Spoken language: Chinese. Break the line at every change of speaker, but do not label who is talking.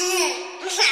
嗯不想